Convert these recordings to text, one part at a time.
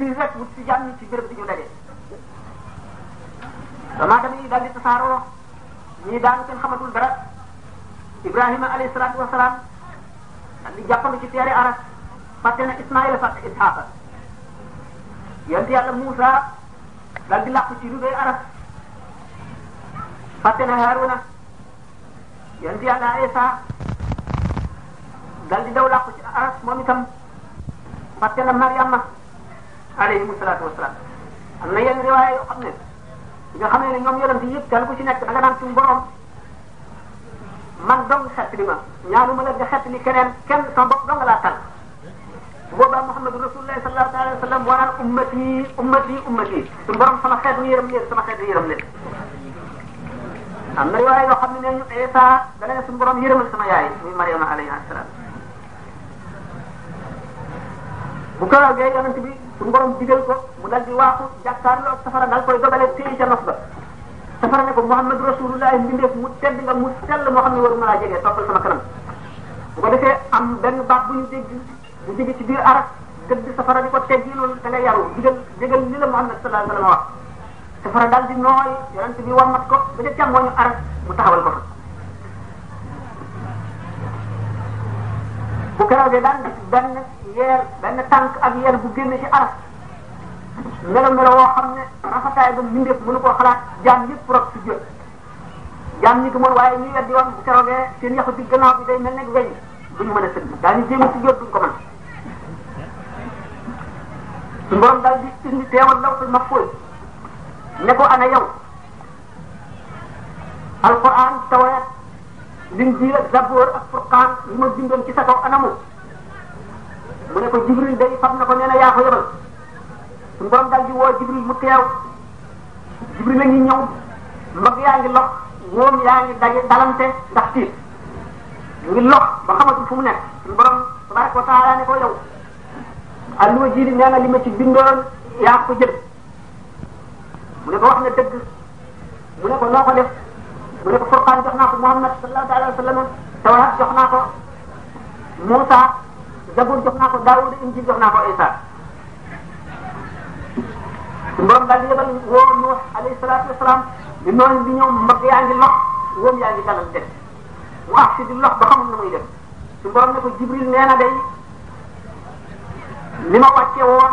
ñuy wet wut si jàmm ci béréb bi ñu daje doomu aadama yi daal di tasaaroo ñii daan kenn xamatul dara Ibrahima alayhi salaatu wa salaam daal di jàppandu ci teere aras fàtte na Ismaïla fàtte Isxaaqa yonent yàlla Muusa daal di làqu ci rubee aras fàtte na Haaruna yonent yàlla Isa daal di daw làqu ci aras moom itam fàtte na Mariama alayhi salaatu wasalaam am na yenn riwaaya yoo xam ne nga xam ne ñoom yonent yëpp kenn ku ci nekk da nga naan suñu borom man dong xettali ma ñaanu ma la nga xettali keneen kenn sama bopp dong laa tal bu boobaa Muhammadu Rasulullah sallallahu alayhi wa sallam waral ummati ummati ummati suñu borom sama xeet wi yërëm leen sama xeet wi yërëm leen am na riwaaya yoo xam ne nee ñu Isa dana ne suñu borom yërëmal sama yaay muy Mariama alayhi salaam bu keroogee yonent bi suñu borom digal ko mu dal di waaxu jàkkaarloo safara dal koy dogale téye ca nos ba safara ne ko Muhammad rasulullah mbindeef mu tedd nga mu sell moo xam ne waru ma laa jege toppal sama kanam bu ko defee am benn baat bu ñu dégg bu jóge ci biir arab gëdd safara di ko teggi loolu da nga yaru digal digal li la Muhammad sallallahu alayhi wa sallam wax safara dal di nooy yonent bi wammat ko ba ca càmmooñu arab mu taxawal ko fa bu keroogee daan gis benn yeer benn tànk ak yeer bu génne ci araf melo melo woo xam ne rafetaay ba mbindeef mënu koo xalaat jaam yëpp rot su jël jaam ñi ko mën waaye ñi weddi woon bu keroogee seen yaxu di gannaaw bi day mel ne weñ duñu mën a sëgg daañu jéem a si jot duñ ko mën su borom daal di indi teewal law fi ma fóol ne ko ana yow alquran tawreet linjiil ak zaboor ak furqaan yi ma bindoon ci sa kaw anamu mu ne ko jibril day fab na ko nee na yaa ko yebal suñu borom dal di woo jibril mu teew jibril la ngi ñëw mbag yaa ngi lox moom yaa ngi daje dalante ndax tiit mu ngi lox ba xamatul fu mu nekk suñu borom tabaraka wa taala ne ko yow alluwa ji di nee na li ma ci bindoon yaa ko jël mu ne ko wax na dëgg mu ne ko noo ko def mu ne ko Furqaan jox naa ko Muhammad sallallahu alayhi wa sallam Tawraat jox naa ko Muusa Zabur jox naa ko Daawud Injil jox naa ko Isa mboom daal di yebal woo Nuux alayhi salaatu wasalaam bi noonu bi ñëw mag yaa ngi lox wóom yaa ngi dalal def mu ak si di lox ba xamul na muy def su mboom ne ko Jibril nee na day li ma wàcce woon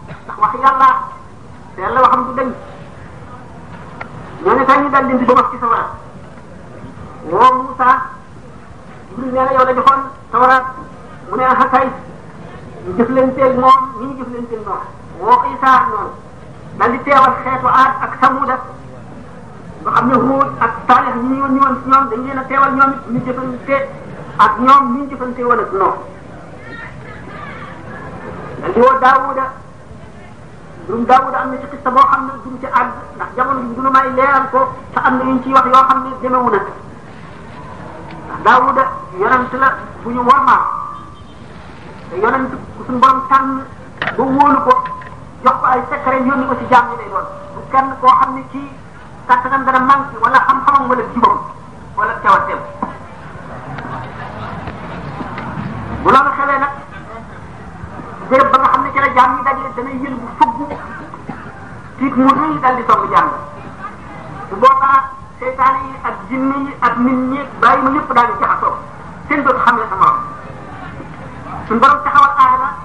ndax wax yàlla te yàlla waxam du dañ ñooñu sax ñu daal leen di ba wax ci sawara woo Moussa Jibril nee na yow la joxoon sawara mu ne ah kay ñu jëf leen teel moom ñu ñu jëf leen teel noonu woo Isa noonu daal di teewal xeetu aat ak samuda nga xam ne Huud ak Saalix ñi ñu yónni woon ci ñoom dañ leen a teewal ñoom it ñu jëfante ak ñoom ñu jëfante woon ak noonu daal di woo Daawuda mbirum Daawuda am na ci xista boo xam ne duñ ci àgg ndax jamono bi duñu may leeral ko te am na yuñ ciy wax yoo xam ne demewu na ndax Daawuda yonent la bu ñu warmaal te yonent ku suñu borom tànn ba wóolu ko jox ko ay secret yónni ko ci jaam ñi lay doon bu kenn koo xam ne kii kàttanam dana manqué wala xam-xamam wala jubam wala teewateem bu loolu xewee nag béréb ba nga xam ne ci la jaam ñi daje dana yël bu fëggu tiit mu rëy dal di song jaam la bu boobaa seytaane yi ak jinne yi ak nit ñi bàyyi ma ñëpp daal di jaxasoo seen dootu xam ne sa morom suñu borom taxawal aadama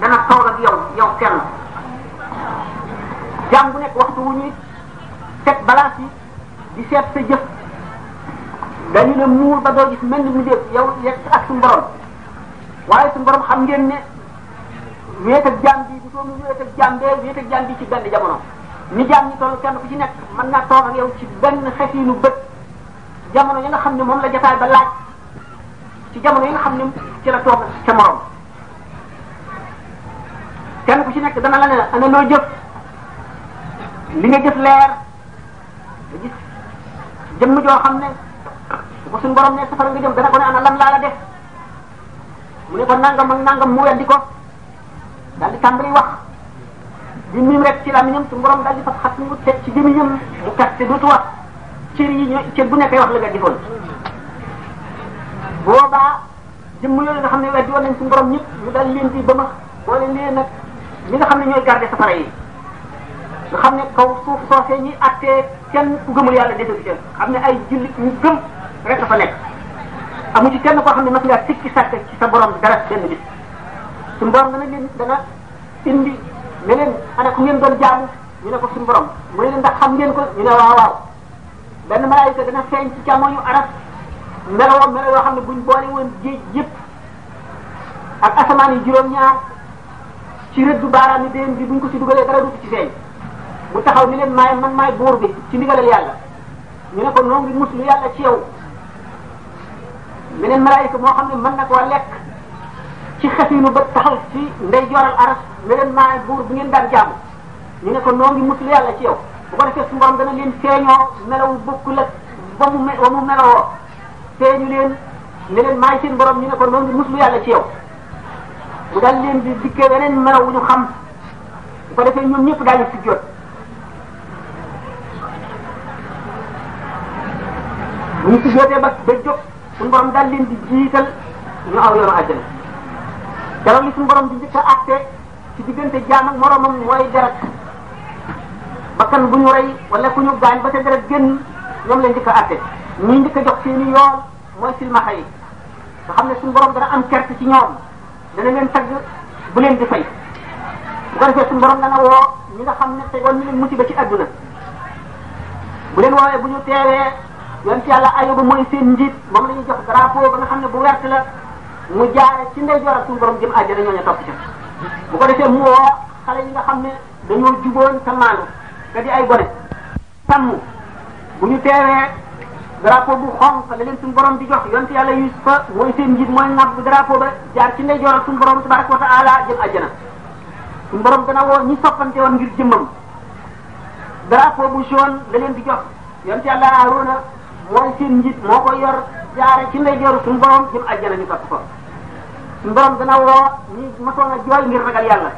dana toog ak yow yow kenn jaam bu nekk waxtu wu ñuy teg balance yi di seet sa jëf dañu ne muur ba doo gis mel ni mu def yow yegg ak suñu borom waaye suñu borom xam ngeen ne wéet ak jaam bi bu doon wéet ak jaam bee wéet ak jaam bi ci benn jamono ni jaam ñi toll kenn ku ci nekk mën naa toog ak yow ci benn xefiinu bët jamono ya nga xam ne moom la jotaay ba laaj ci jamono yi nga xam ne ci la toog sa morom kenn ku ci nekk dana la ne ana loo jëf li nga jëf leer nga gis jëmm joo xam ne su ko suñu borom ne safara nga jëm dana ko ne ana lan laa la def mu ne ko nangam ak nangam mu weddi ko daal di tàmbali wax di miim rek ci làmmiñam su borom daal di fas xat mu teg ci gémmiñam mu kat te dootu wax cër yi ñooy cër bu nekkee wax la nga defoon boobaa jëmm yooyu nga xam ne weddi woon nañ suñu borom ñëpp ñu daal leen di ba ma boole leen nag ñi nga xam ne ñooy garder safara yi nga xam ne kaw suuf soosee ñi attee kenn ku gëmul yàlla desul ci xam ne ay jullit ñu gëm rek dafa nekk amu ci kenn koo xam ne mas ngaa sikki sàkk ci sa borom dara benn bis suñu borom dana leen dana indi ne leen ana ku ngeen doon jaamu ñu ne ko suñu borom mu ne leen ndax xam ngeen ko ñu ne waaw waaw benn malaayika dana feeñ ci càmmoñu aras meloo melo yoo xam ne buñ boole woon géej yëpp ak asamaan yi juróom-ñaar ci rëddu baaraam yi déen bi buñ ko ci dugalee dara du ci feeñ mu taxaw ni leen maay man maay buur bi ci ndigalal yàlla ñu ne ko noo ngi muslu yàlla ci yow meneen malaayika moo xam ne mën na koo lekk ci xefinu ba taxaw ci ndey joral aras meneen maa buur bu ngeen daan jaamu ñu ne ko noo ngi muslu yàlla ci yow bu ko defee suñu borom dana leen feeñoo melawu bokkul ak ba mu me ba mu melawoo feeñu leen ne leen maay seen borom ñu ne ko noo ngi muslu yàlla ci yow bu daal leen di dikkee weneen melaw wu ñu xam bu ko defee ñoom ñëpp daañu sujjóot bu ñu sujjóotee ba ba jóg suñu borom daal leen di jiital ñu aw yoonu àjjana keroog li suñu borom di njëkk a àtte ci diggante jaam ak moromam mooy deret bakkan bu ñu rey wala ku ñu gaañ ba te deret génn ñoom lañ njëkk a àtte ñi njëkk a jox seeni yoon mooy silmaxa yi nga xam ne suñu borom dana am kerte ci ñoom dana leen tagg bu leen di fay bu ko defee suñu borom dana woo ñi nga xam ne tegoon ñu leen musiba ci àdduna bu leen woowee bu ñu teewee yoon ci yàlla ayuba mooy seen njiit moom la ñuy jox drapeau ba nga xam ne bu wert la mu jaare ci ndey joor ak suñu borom jëm àjjana ñooñu topp ca bu ko defee mu woo xale yi nga xam ne dañoo juboon te maanu te di ay gone sàmm bu ñu teewee drapeau bu xonq la leen suñu borom di jox yonte yàlla Yuusufa mooy seen njiit mooy ŋàbb drapeau ba jaar ci ndey joral suñu borom tabaraka wa taala jëm àjjana suñu borom dana woo ñi soppante woon ngir jëmmam drapeau bu jaune la leen di jox yonte yàlla Haaruna mooy seen njiit moo ko yor jaare ci ndey joral suñu borom jëm àjjana ñu topp ko suñu borom dana woo ñi masoon a jooy ngir ragal yàlla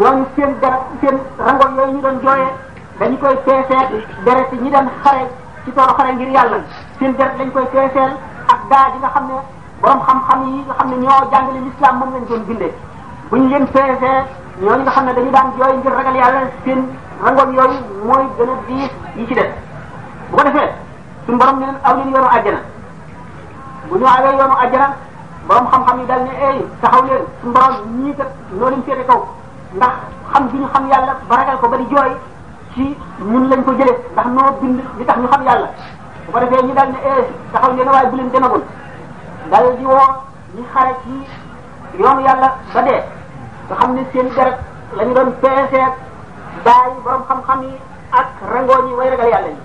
ñooñu seen deret seen rango yooyu ñu doon jooyee dañu koy peeseet deret ñi doon xare ci toolu xare ngir yàlla seen deret lañ koy peeseel ak daa ji nga xam ne borom xam-xam yi nga xam ne ñoo jàngale l'islam moom lañ doon bindee bu ñu leen peesee ñooñu nga xam ne dañu daan jooy ngir ragal yàlla seen rangoon yooyu mooy gën a diis yi ci def bu ko defee suñu borom ne leen aw leen yoonu àjjana bu ñu awee yoonu àjjana borom xam-xam yi dal ne ay taxaw leen suñu borom ñii kat noo leen féete kaw ndax xam bi ñu xam yàlla ba ragal ko ba di jooy ci ñun lañ ko jëlee ndax noo bind li tax ñu xam yàlla bu ko defee ñu dal ne ay taxaw leen waaye bu leen demagul dal di woo ñu xare ci yoonu yàlla ba dee nga xam ne seen deret la ñu doon peeseet bàyyi borom xam-xam yi ak rangoo ñi way ragal yàlla yi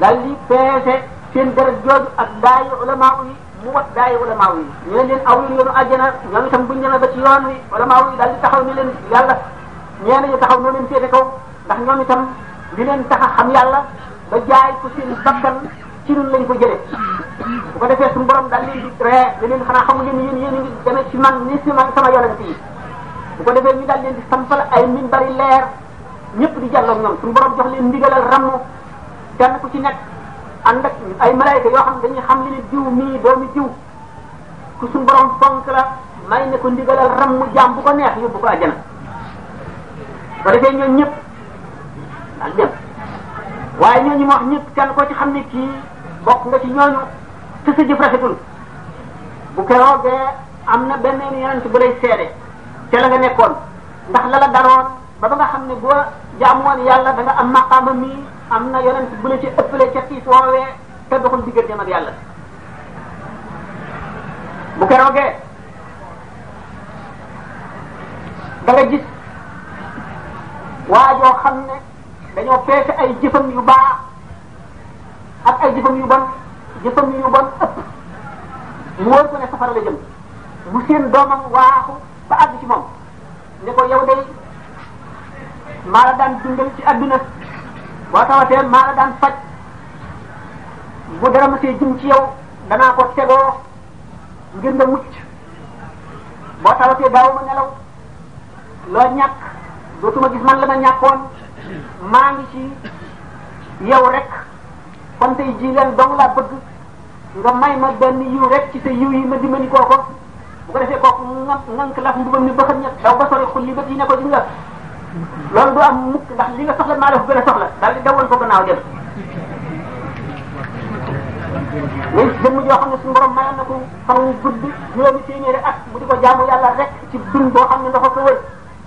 daal di peese seen deret jooju ak daayi ulama yi mu wat daayi ulama yi ñu ne leen aw yoonu àjjana ñoom itam buñ demee ba ci yoon wi ulama yi daal di taxaw ni leen yàlla ñee nañu taxaw noo leen féete kaw ndax ñoom itam li leen tax a xam yàlla ba jaay ko seen bakkan ci ñun lañ ko jëlee bu ko defee suñu borom daal leen di ree ne leen xanaa xamu leen yéen yéen a ngi demee ci man ni si man sama yonent yi bu ko defee ñu daal leen di sampal ay minbari leer ñëpp di jàlloog ñoom suñu borom jox leen ndigalal ramm kenn ku ci nekk ànd ak ay malaayika yoo xam ne dañuy xam li ne jiw mii doomi jiw ku suñu borom fonk la may ne ko ndigalal ramm jaam bu ko neex yóbbu ko àjjana ba defee ñoom ñëpp daal dem waaye ñooñu ma wax ñëpp kenn koo ci xam ne kii bokk nga ci ñooñu te sa jëf rafetul bu keroogee am na benn yonent bu lay seede ca la nga nekkoon ndax la la daroon ba ba nga xam ne boo jaamu woon yàlla da nga am maqaama mii am na yonent bu la ci ëppale ca tiis woowee te doxul digganteem ak yàlla bu keroogee da nga gis waajoo xam ne dañoo peese ay jëfam yu baax ak ay jëfam yu bon jëfam yu bon ëpp mu wóor ko ne safara la jëm mu seen doomam waaxu ba àgg ci moom ne ko yow day maa la daan dundal ci adduna boo tawatee maa la daan faj bu dara ma see jëm ci yow danaa ko tegoo ngir nga mucc boo tawatee daaw ma nelaw loo ñàkk dootuma gis man la ma ñàkkoon maa ngi ci yow rek kon tey jii leen dong laa bëgg nga may ma benn yiw rek ci sa yiw yi ma dimbali koo ko bu ko defee kooku nga ngank laf mbubam ni bëxam ñett daw ba sori xulli bët yi ne ko gis nga loolu du am mukk ndax li nga soxla maa la ko gën a soxla daal di dawoon ko gannaaw dem léegi jëmm joo xam ne suñu borom mayoon na ko fan wu gudd juróomi téeméeri at mu di ko jaamu yàlla rek ci dund boo xam ne dafa ko wër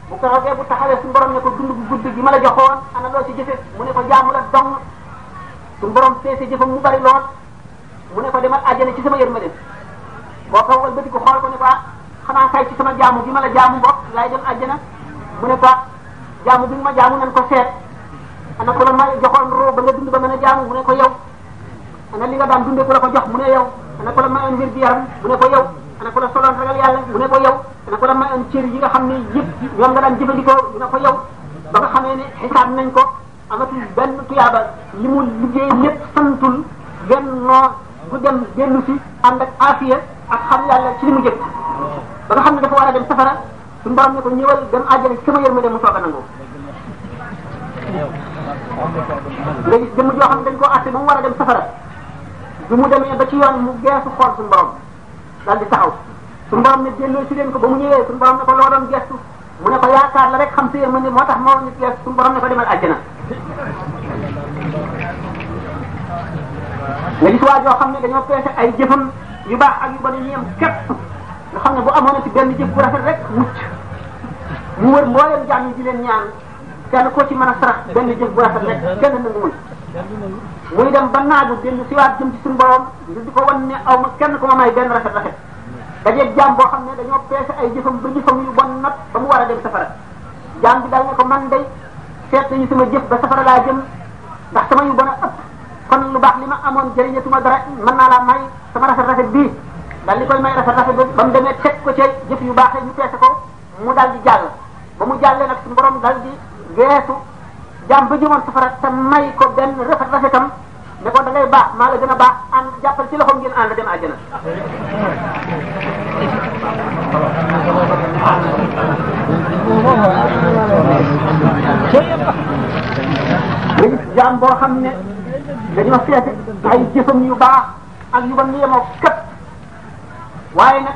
bu ko rogee bu taxawee suñu borom ne ko dund bu gudd gi ma la joxoon ana loo ci jëfe mu ne ko jaamu la dong suñu borom feese jëfam mu bari lool mu ne ko demal àjjana ci sama yërmande boo ko wal bëti ko xool ko ne ko ah xanaa kay ci sama jaamu bi ma la jaamu bopp laay dem àjjana mu ne ko ah jaamu bi ma jaamu nan ko seet ana ko la ma joxoon roo ba nga dund ba mën a jaamu mu ne ko yow ana li nga daan dundee ku la ko jox mu ne yow ana ko la mayoon wér gi yaram mu ne ko yow ana ko la soloon ragal yàlla mu ne ko yow ana ko la mayoon cër yi nga xam ne yëpp ñoom nga daan jëfandikoo mu ne ko yow ba nga xamee ne xisaab nañ ko amatul benn tuyaaba li mu liggéey lépp santul benn noor bu dem dellu si ànd ak afiya ak xam yàlla ci li mu jëf ba nga xam ne dafa war a dem safara suñu borom ne ko ñëwal dem àjjana ci sama yërmande mu soog a nangu nga gis jëmm joo xam ne dañ koo àtte ba mu war a dem safara bi mu demee ba ci yoon mu geesu xool suñu borom daal di taxaw suñu borom ne delloo si leen ko ba mu ñëwee suñu borom ne ko loo doon geestu mu ne ko yaakaar la rek xam sa yërmande moo tax moo nit lees suñu borom ne ko demal àjjana nga gis waa joo xam ne dañoo peese ay jëfam yu baax ak yu bon yi yem képp nga xam ne bu amoon ci benn jëf bu rafet rek mucc mu wër mbooleem jaam yi di leen ñaan kenn koo ci mën a sarax benn jëf bu rafet rek kenn nangu muñ muy dem ba naagu dellu siwaat jëm ci suñu borom ngir di ko wan ne aw ma kenn ku ma may benn rafet rafet dajeeg jaam boo xam ne dañoo peese ay jëfam ba jëfam yu bon nag ba mu war a dem safara jaam bi daal ne ko man day seet nañu sama jëf ba safara laa jëm ndax sama yu bon a ëpp kon lu baax li ma amoon jëriñatuma dara mën naa laa may sama rafet rafet bii daal li koy may rafet rafet ba mu demee teg ko ci jëf yu baaxee ñu peese ko mu daal di jàll ba mu jàllee nag suñu borom daal di geesu jaam ba jëmoon safara te may ko benn rafet rafetam ne ko da ngay baax maa la gën a baax ànd jàppal ci loxoom ngeen ànd dem àjjana nga gis jaam boo xam ne dañoo seeti ay jëfam yu baax ak yu bon ñu yemoo képp waaye nag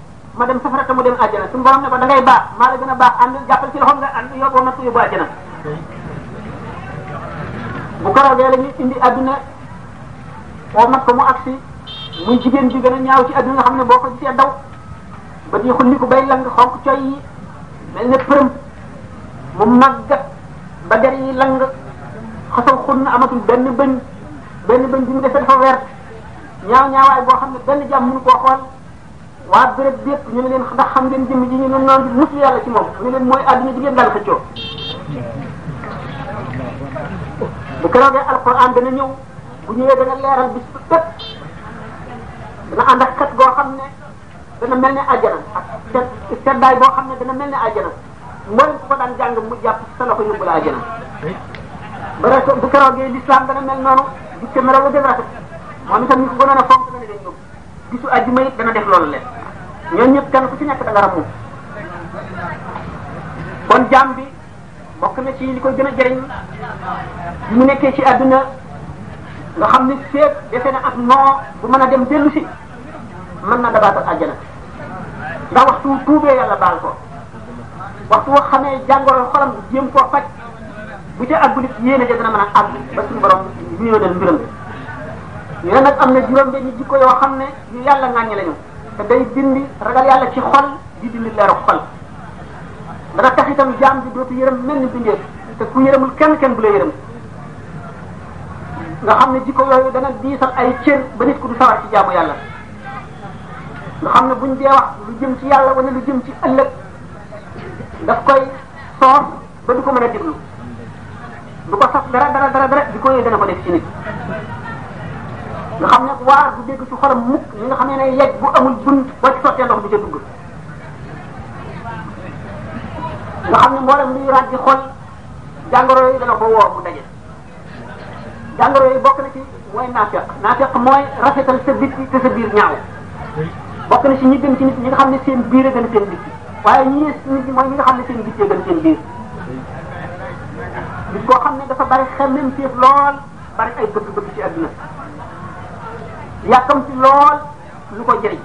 ma dem safara te mu dem àjjana suñu borom ne ko da ngay baax maa la gën a baax ànd jàppal ci loxoom nga ànd yóbboo ma yóbbu àjjana bu ko roogee la ñuy indi àdduna boo mat ko mu agsi muy jigéen bi gën a ñaaw ci àdduna nga xam ne boo ko gisee daw ba di xulli ko bay lang xonk coy yi mel ne përëm mu màggat ba der yi lang xasaw xunn amatul benn bëñ benn bëñ bi mu defee dafa weer ñaaw ñaawaay boo xam ne benn jàmm mënu koo xool waa béréb bépp ñu ne leen ndax xam ngeen jëmm ji ñu ne noonu di muslu yàlla ci moom ñu ne leen mooy àdduna ji ngeen daan xëccoo bu keroogee alquran dana ñëw bu ñëwee dana leeral bis bu bépp dana ànd ak xet goo xam ne dana mel ne àjjana ak set seddaay boo xam ne dana mel ne àjjana mboolem ku ko daan jàng mu jàpp sa loxo yóbbu la àjjana ba rek bu keroogee l'islam dana mel noonu di ca melaw la gën a rafet moom itam ñu ko gënoon a fonk dana leen yóbbu bisu àjjuma it dana def loolu leen ñooñu ñëpp kenn ku ci nekk da nga ramu kon jaam bi bokk na ci li koy gën a jëriñ bi mu nekkee ci àdduna nga xam ni féet defe na ak noo bu mën a dem dellu si mën na dabaatal àjjana ndax waxtu tuubee yàlla baal ko waxtu woo xamee jàngoro xolam jéem koo faj bu ca àggu nit yéene ja dana mën a àgg ba suñu borom ñu yóodal mbiram ñu ne nag am na juróom benni jikko yoo xam ne yu yàlla ŋàññi lañu te day dindi ragal yàlla ci xol di dindi leeru xol dana tax itam jaam bi dootu yërëm mel ni bindeef te ku yërëmul kenn kenn bu la yërëm nga xam ne jikko yooyu dana diisal ay cër ba nit ku du sawar ci jaamu yàlla nga xam ne buñ dee wax lu jëm ci yàlla wala lu jëm ci ëllëg daf koy soof ba du ko mën a déglu du ko sax dara dara dara dara di ko yee dana ko def ci nit nga xam ne waar du dégg ci xolam mukk li nga xam ne yegg bu amul bunt boo ci sottee ndox du ca dugg nga xam ne mboolem luy ràjji xol jàngoro yooyu dana ko woo mu daje jàngoro yooyu bokk na ci mooy naafeq naafeq mooy rafetal sa bit te sa biir ñaaw bokk na ci ñi gën ci nit ñi nga xam ne seen biir a gën seen bit waaye ñi nit ñi mooy ñi nga xam ne seen bit a gën seen biir nit koo xam ne dafa bari xemmem fiif lool bari ay bëgg-bëgg ci àdduna yàkkamti lool lu ko jëriñ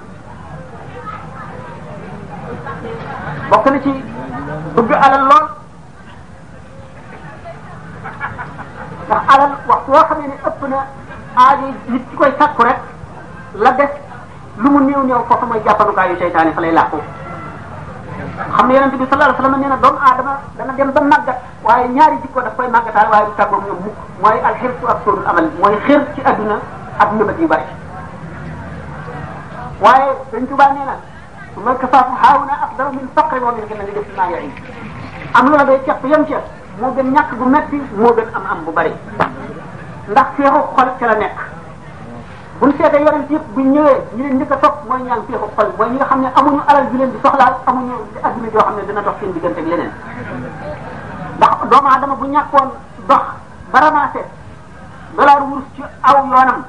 bokk na ci bëgg alal lool ndax alal wax woo xam ne ëpp na aajo nit ki koy sakku rek la def lu mu néew néew foofu mooy jàppanukaayu seytaane fa lay làqu xam ne yonente bi sallallahu alayhi wasallam nee na doomu aadama dana dem ba màggat waaye ñaari jikko daf koy màggataal waaye du tàggoog ñoom mukk mooy alxirsu ak sóorul amal mooy xir ci adduna ak nëbët yu bari waaye dañ tubaa nee na man kafaafu haawuna afdalu min faqri wa min ghina li def maa ya'i am loola day cepp yem ca moo gën ñàkk bu metti moo gën am am bu bari ndax feexu xol ca la nekk bu ñu seetee yonent yëpp bu ñu ñëwee ñu leen njëkk a topp mooy ñaan feexu xol mooy ñi nga xam ne amuñu alal ju leen di soxlaal amuñu adduna joo xam ne dina dox seen diggante ak leneen ndax doomu aadama bu ñàkkoon dox ba ramassé dollar wurus ci aw yoonam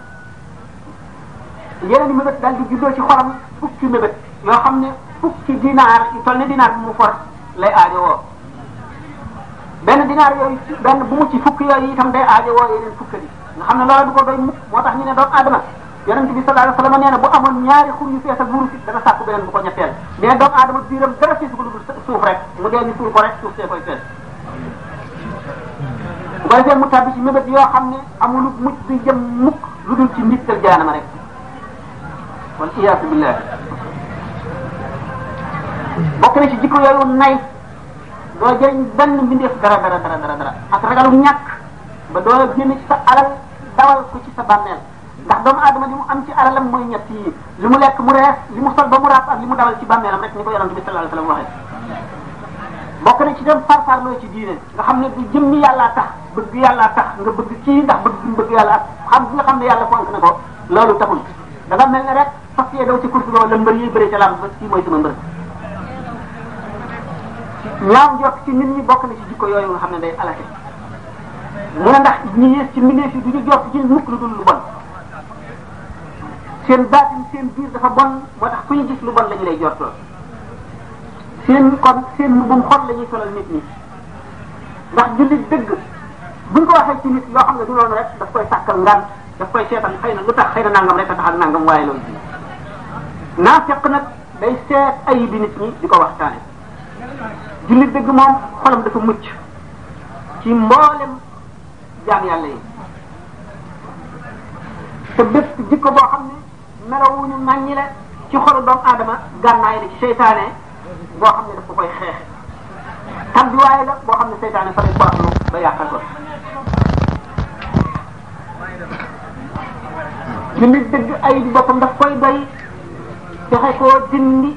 yeneen mébét daal di juddoo ci xolam fukki mébét yoo xam ne fukki dinaar yu toll ne dinaar bu mu for lay aajo woo benn dinaar yooyu benn bu mu ci fukki yooyu itam day aajo woo yeneen fukki bi nga xam ne loola du ko doy mukk moo tax ñu ne doomu aadama yonent bi sallallahu alayhi wasallam nee na bu amoon ñaari xur yu fees ak wurus it dana sàkku beneen bu ko ñetteel mais doomu aadama biiram dara feesu ko lu dul suuf rek mu dee ñu suul ko rek suuf see koy fees bu ko defee mu tàbbi ci mébét yoo xam ne amul mucc du jëm mukk lu dul ci mbittal jaanama rek wal iyaasu billah bokk na ci jikko yooyu nay doo jëriñ benn mbindeef dara dara dara dara dara ak ragalu ñàkk ba doo génn ci sa alal dawal ko ci sa bàmmeel ndax doomu aadama li mu am ci alalam mooy ñett yi li mu lekk mu rees li mu sol ba mu raaf ak li mu dawal ci bàmmeelam rek ni ko yonent bi sallallahu alayhi wasallam waxee bokk na ci dem farfarloo ci diine nga xam ne du jëmmi yàllaa tax bëgg yàllaa tax nga bëgg kii ndax bëgg mu bëgg yàlla ak xam bi nga xam ne yàlla fonk na ko loolu taxul da nga mel ne rek fas yee daw ci kursi wala mbër yi bëri ca lam ba kii mooy sama mbër ñaaw njort ci nit ñi bokk na ci jikko yooyu nga xam ne day alate mu ne ndax ñi yées ci mbindeef yi du ñu jot ci mukk lu dul lu bon seen baatin seen biir dafa bon moo tax fu ñu gis lu bon la ñu lay jortoo seen kon seen mbubum xol la ñuy solal nit ñi ndax jullit dëgg buñ ko waxee ci nit loo xam ne du loolu rek daf koy sàkkal ngan daf koy seetal xëy na lu tax xëy na nangam rek a tax ak nangam waaye loolu ji naa fekk nag day seet ayibi nit ñi di ko waxtaane jullit dëgg moom xolam dafa mucc ci mboolem jaam yàlla yi te bépp jikko boo xam ne melawuñu naññi la ci xolu doomu aadama gànnaay la ci seytaane boo xam ne dafa koy xeex tam bi waaye la boo xam ne seytaane fa lay baaxlu ba yàqal ko jullit dëgg ay di boppam daf koy doy fexe koo dindi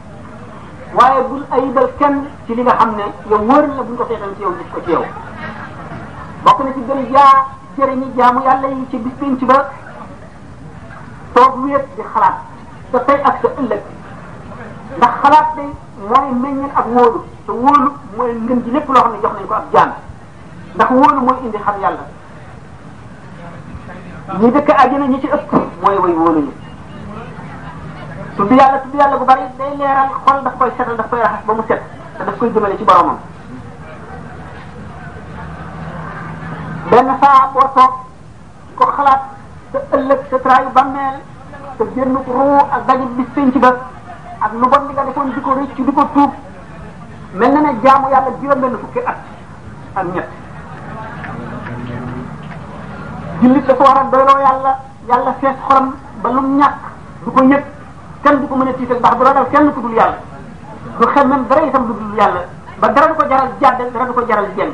waaye bul ayibal kenn ci li nga xam ne yow wóor na buñ ko seetal ci yow gis ko ci yow bokk na ci gën jaa jëriñi jaamu yàlla yi ci bis pénc ba toog wéet di xalaat sa tey ak sa ëllëg ndax xalaat day mooy meññal ak wóolu te wóolu mooy ngën ji lépp loo xam ne jox nañ ko ab jaan ndax wóolu mooy indi xam yàlla ñi dëkk àjjana ñi ci ëpp mooy way wóolu ñi tudd yàlla tudd yàlla bu bari day leeral xol daf koy setal daf koy raxas ba mu set te daf koy jëmale ci boromam benn saa boo toog ko xalaat sa ëllëg sa traayu bàmmeel sa génn ruu ak daje bi penc ba ak lu bon li nga defoon di ko rëcc di ko tuub mel na ne jaamu yàlla juróom benn fukki at ak ñett jullit dafa war a doyloo yàlla yàlla fees xolam ba lu mu ñàkk du ko yëg kenn du ko mën a tiital ndax du ragal kenn ku dul yàlla du xemmem dara itam du dul yàlla ba dara du ko jaral jàdd dara du ko jaral jënd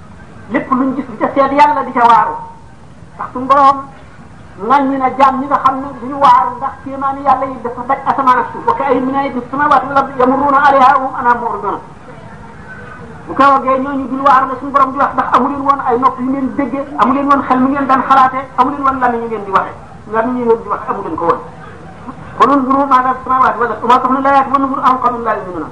lépp luñ gis di ca seet yàlla di ca waaru ndax suñu borom ŋàññi na jaam ñi nga xam ne duñu waaru ndax kéemaani yàlla yi dafa daj asamaan ak suuf wa ka ay min ayatin samaawaati wal ardi yamurruuna alayhaa wa hum anhaa mu'riduun bu ko waxee ñooñu dul waaru la suñu borom di wax ndax amu leen woon ay nopp yu ngeen déggee amu leen woon xel mi ngeen daan xalaatee amu leen woon lan ñu ngeen di waxee lan ñu ngeen di wax amu leen ko woon. qul unzuruu maa fis samaawaati wal ardi wa maa tughni l-aayaatu wan-nuzuru an qawmin laa yu'minuun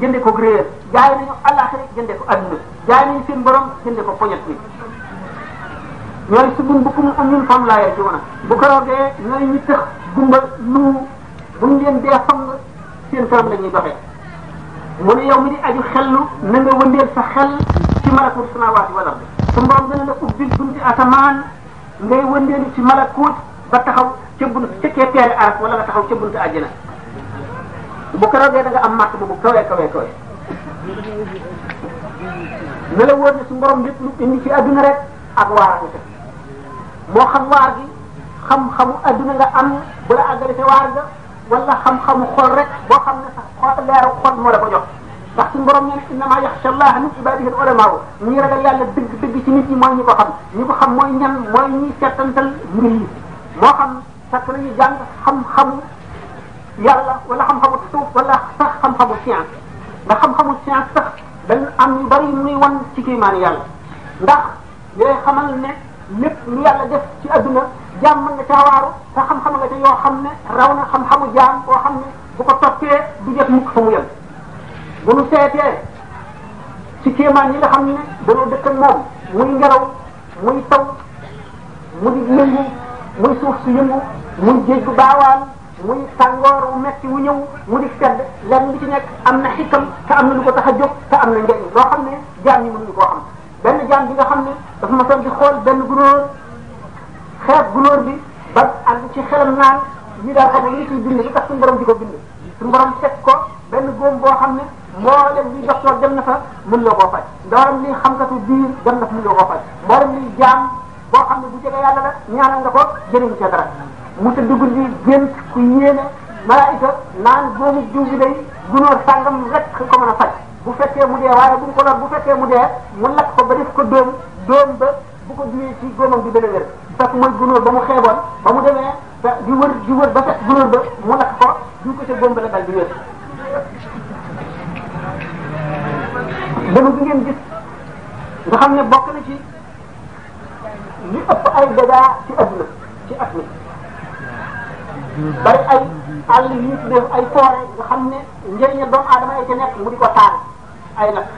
jënde ko réer jaay nañu àllaaxira jënde ko adduna jaay nañu seen borom jënde ko poñet bi ñooy su bun bukkum am ñun fam laayee ci wana bu ko roogee ñooy ñu tëx gumba lu buñ leen dee fam nga seen kanam la ñuy doxee mu ne yow mi di aju xellu na nga wëndeel sa xel ci malakut samawaati wal ardi su borom dana la ubbil bunti asamaan ngay wëndeelu ci malakuut ba taxaw ca bunt ca kee teere aras wala nga taxaw ca bunt àjjana bu keroogee da nga am màtt bu kawee kawee kawee na la wóor ne su borom lépp lu indi ci adduna rek ak waar nga moo xam waar gi xam-xamu adduna nga am bu la àggale sa waar ga wala xam-xamu xol rek boo xam ne sax xol leeru xol moo la ko jox ndax suñu borom nee na innama yaxsha allaha min ibadihi al-ulamaa ñi ragal yàlla dëgg dëgg ci nit ñi mooy ñi ko xam ñi ko xam mooy ñan mooy ñi settantal mbir yi moo xam fekk nañu jàng xam-xamu yàlla wala xam-xamu suuf wala sax xam-xamu science ndax xam-xamu science sax dañu am yu bari muy wan ci kiimaani yàlla ndax di leen xamal ne lépp lu yàlla def ci adduna jaam mën na caa waaru te xam-xam nga te yoo xam ne raw na xam-xamu jaam boo xam ne bu ko toppee du jot mukk fa mu yem bu nu seetee ci kéemaan yi nga xam ne dañoo dëkk ak moom muy ngelaw muy taw mu di yëngu muy suuf su yëngu muy géej gu baawaan muy tàngoor wu metti wu ñëw mu di sedd lenn li ci nekk am na xikam te am na lu ko tax a jóg te am na njëriñ loo xam ne jaam ñi mënuñu koo xam benn jaam bi nga xam ne dafa ma soon di xool benn gunóor xeet gunóor bi ba ak ci xelam naan ñi daal xamul li ciy bind li tax suñu borom di ko bind suñu borom teg ko benn góom boo xam ne mboolem li docteur dem na fa mën loo koo faj mboolem li xamkatu biir dem na fa mën loo koo faj mboolem li jaam boo xam ne bu jege yàlla la ñaanal nga ko jëriñ ca dara mu tëdd guddi gént ku yéene malaayika naan góomu jiw bi day gunóor sàngam rek ko mën a faj bu fekkee mu dee waaye bu mu ko lor bu fekkee mu dee mu lakk ko ba def ko dóom dóom ba bu ko diwee ci góomam bi dana wér fekk mooy gunóor ba mu xeeboon ba mu demee ba di wër di wër ba fekk gunóor ba mu lakk ko diw ko ca góom ba la dal di wér dama bi ngeen gis nga xam ne bokk na ci li ëpp ay dégâts ci adduna ci at mi bari ay àll yu ñu tuddee ay forêt nga xam ne njëriñu doomu aadama ay ca nekk mu di ko taal ay lakk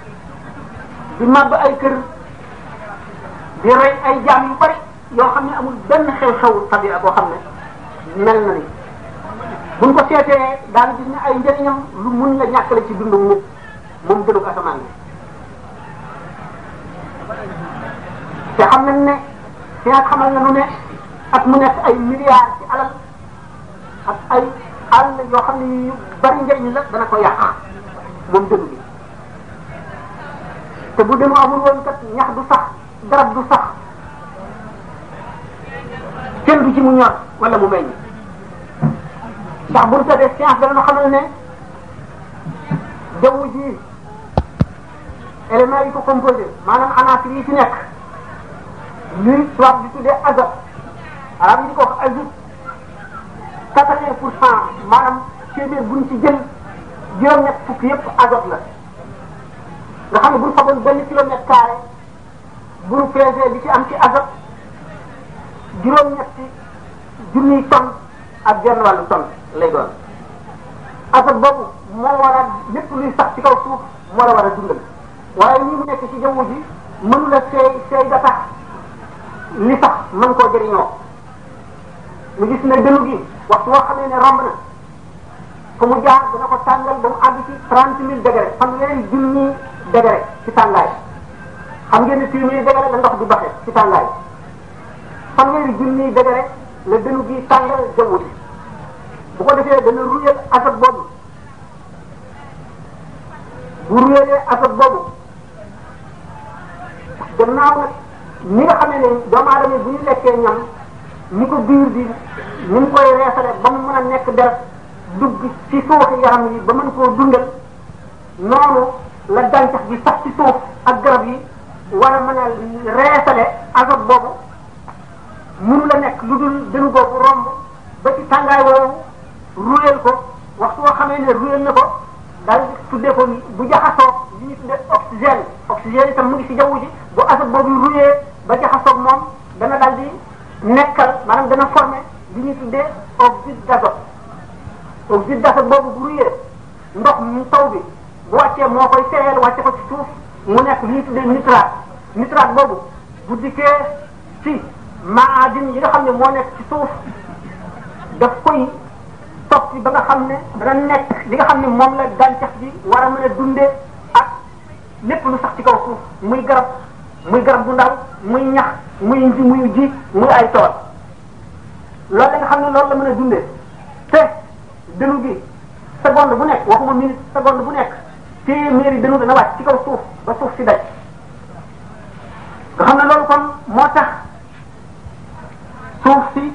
di màbb ay kër di rey ay jaam yu bari yoo xam ne amul benn xew-xewu tabia boo xam ne mel na ni buñ ko seetee daal gis ne ay njëriñam lu mun la ñàkkale ci dundu nit moom gënu ko asamaan bi te xam nañ ne science xamal na nu ne at mu nekk ay milliards ci alal ak ay àll yoo xam ne yu bari njëriñ la dana ko yàq moom dënnu bi te bu dënnu amul woon kat ñax du sax garab du sax kenn du ci mu ñor wala mu meññ ndax bu ñu ko def science dana nu xamal ne jaww ji éléments yi ko composé maanaam anaafir yi ci nekk ñuy tubaab di tuddee azot arab yi di ko wax azot quatre-vingts pour cent maanaam téeméer buñ ci jël juróom-ñett fukk yépp azot la nga xam ne buñ fagoon benn kilomètre carré buñ pesé li ci am ci azot juróom-ñetti junniy tonnes ak genn wàllu ton lay doon asaka boobu moo war a lépp luy sax ci kaw suuf moo la war a dundal waaye ñi mu nekk ci jaww ji mënu la seey seey da tax li sax mën koo jëriñoo ñu gis ne dënu gi waxtu woo xamee ne romb na fu mu jaar dana ko tàngal ba mu àgg ci trente mille degré fanweeri junni degré ci tàngaay xam ngeen ne téeméeri degré la ndox di baxee ci tàngaay fanweeri junni degré na dënu gi tàngal jaww ji bu ko defee dana ruyal asab boobu bu ruyalee asab boobu gannaaw nag ñi nga xam ne ne doomu aadama yi bu ñu lekkee ñam ñi ko biir bi ñu ngi koy reesale ba mu mën a nekk deret dugg ci suuxi yaram yi ba mën koo dundal noonu la gàncax gi sax ci suuf ak garab yi war a mën a reesale asab boobu mënu la nekk lu dul dënu boobu romb ba ci tàngaay woowu ruyal ko waxtu woo xamee ne ruyal na ko daal di tuddee ko bu jaxasoo li ñuy tuddee oxygène oxygène itam mu ngi ci jaww ji bu asat boobu ruyee ba jaxasoo moom dana daal di nekkal maanaam dana formé li ñuy tuddee oxyde d'azote oxyde d'azote boobu bu ruyee ndox mu taw bi bu wàccee moo koy seeyal wàcce ko ci suuf mu nekk li ñuy tuddee nitrate nitrate boobu bu dikkee fii maadin yi nga xam ne moo nekk ci suuf daf koy soppi ba nga xam ne dana nekk li nga xam ne moom la gàncax bi war a mën a dundee ak lépp lu sax ci kaw suuf muy garab muy garab bu ndaw muy ñax muy nji muy ji muy ay tool loolu la nga xam ne loolu la mën a dundee te dënu gi seconde bu nekk waxuma minute seconde bu nekk téeméeri dënu dana wàcc ci kaw suuf ba suuf si daj nga xam ne loolu kon moo tax suuf si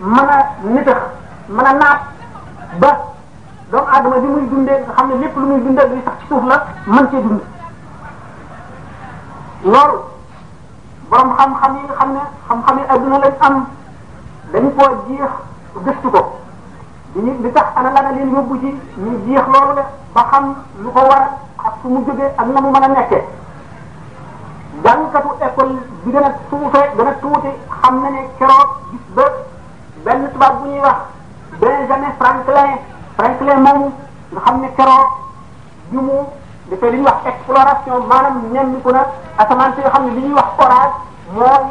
mën a nitax mën a naat ba doomu aadama bi muy dundee nga xam ne lépp lu muy dundee luy sax ci suuf la mën cee dund loolu borom xam-xam yi nga xam ne xam-xam yi adduna lañ am dañ koo jeex gëstu ko bi ñu li tax ana la na leen yóbbu ci ñu jeex loolu de ba xam lu ko war ak fu mu jógee ak na mu mën a nekkee jàngkatu école bi gën a tuute gën a tuuti xam na ne keroog gis ba benn tubaab bu ñuy wax Benjamin Franklin Franklin moomu nga xam ne keroog bi mu dafay li ñuy wax exploration maanaam nemmiku na asamaan si nga xam ne li ñuy wax orage mooy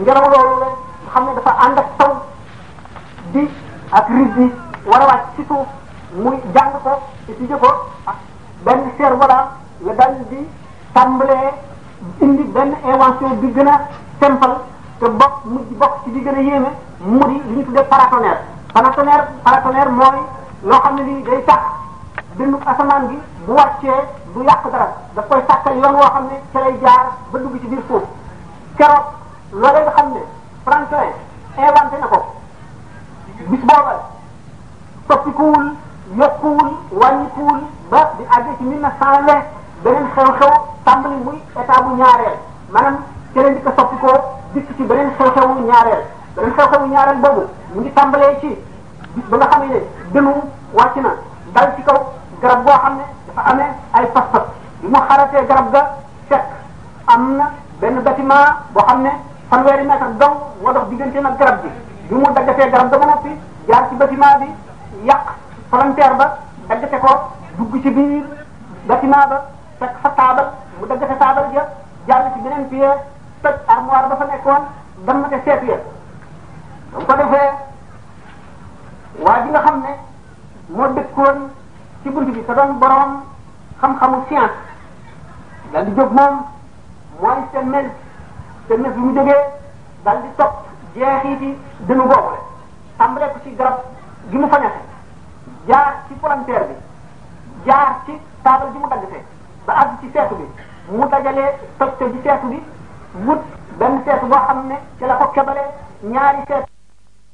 ngelaw loolu la nga xam ne dafa ànd ak taw di ak ris bi war a wàcc ci suuf muy jàng ko étudié ko ak benn seer wala la dal di tàmbalee indi benn invention bi gën a simple te bokk mu bokk ci bi gën a yéeme mu di li ñu tuddee paratonnerre paratonnerre paratonnerre mooy loo xam ne lii day tax bindu asamaan gi bu wàccee du yàq dara daf koy sàkkal yoon woo xam ne ca lay jaar ba dugg ci biir suuf keroog loolee nga xam ne Franklin inventé na ko bis booba toppikuwul yokkuwul wàññikuwul ba di àggee ci mille neuf cent vingt beneen xew-xew tàmbali muy état bu ñaareel maanaam keneen di ko soppi ko dikk ci beneen xew-xewu ñaareel beneen xew-xewu ñaareel boobu mu ngi tàmbalee ci bis ba nga xam ne dënu wàcc na dal ci kaw garab boo xam ne dafa amee ay pas-pas bi mu xaratee garab ga fekk am na benn bâtiment boo xam ne fanweeri mètre dong moo dox diggante nag garab bi bi mu daggatee garab ba ba noppi jaar ci bâtiment bi yàq palanteer ba daggate ko dugg ci biir bâtiment ba fekk fa taabal mu daggate taabal ja jàll ci beneen pied toj armoire ba fa nekkoon dammate seet ya ba mu ko defee waa ji nga xam ne moo dëkkoon ci bunt bi sa doon borom xam-xamu science daal di jóg moom mooy seen mel seen mel bi mu jógee daal di topp jeexiiti dënu boobu la tàmbalee ko ci garab gi mu fañase jaar ci palanteer bi jaar ci taabal ji mu daggatee ba àgg ci seetu bi mu dajalee toj toj ci seetu bi wut benn seetu boo xam ne ci la ko kebalee ñaari seetu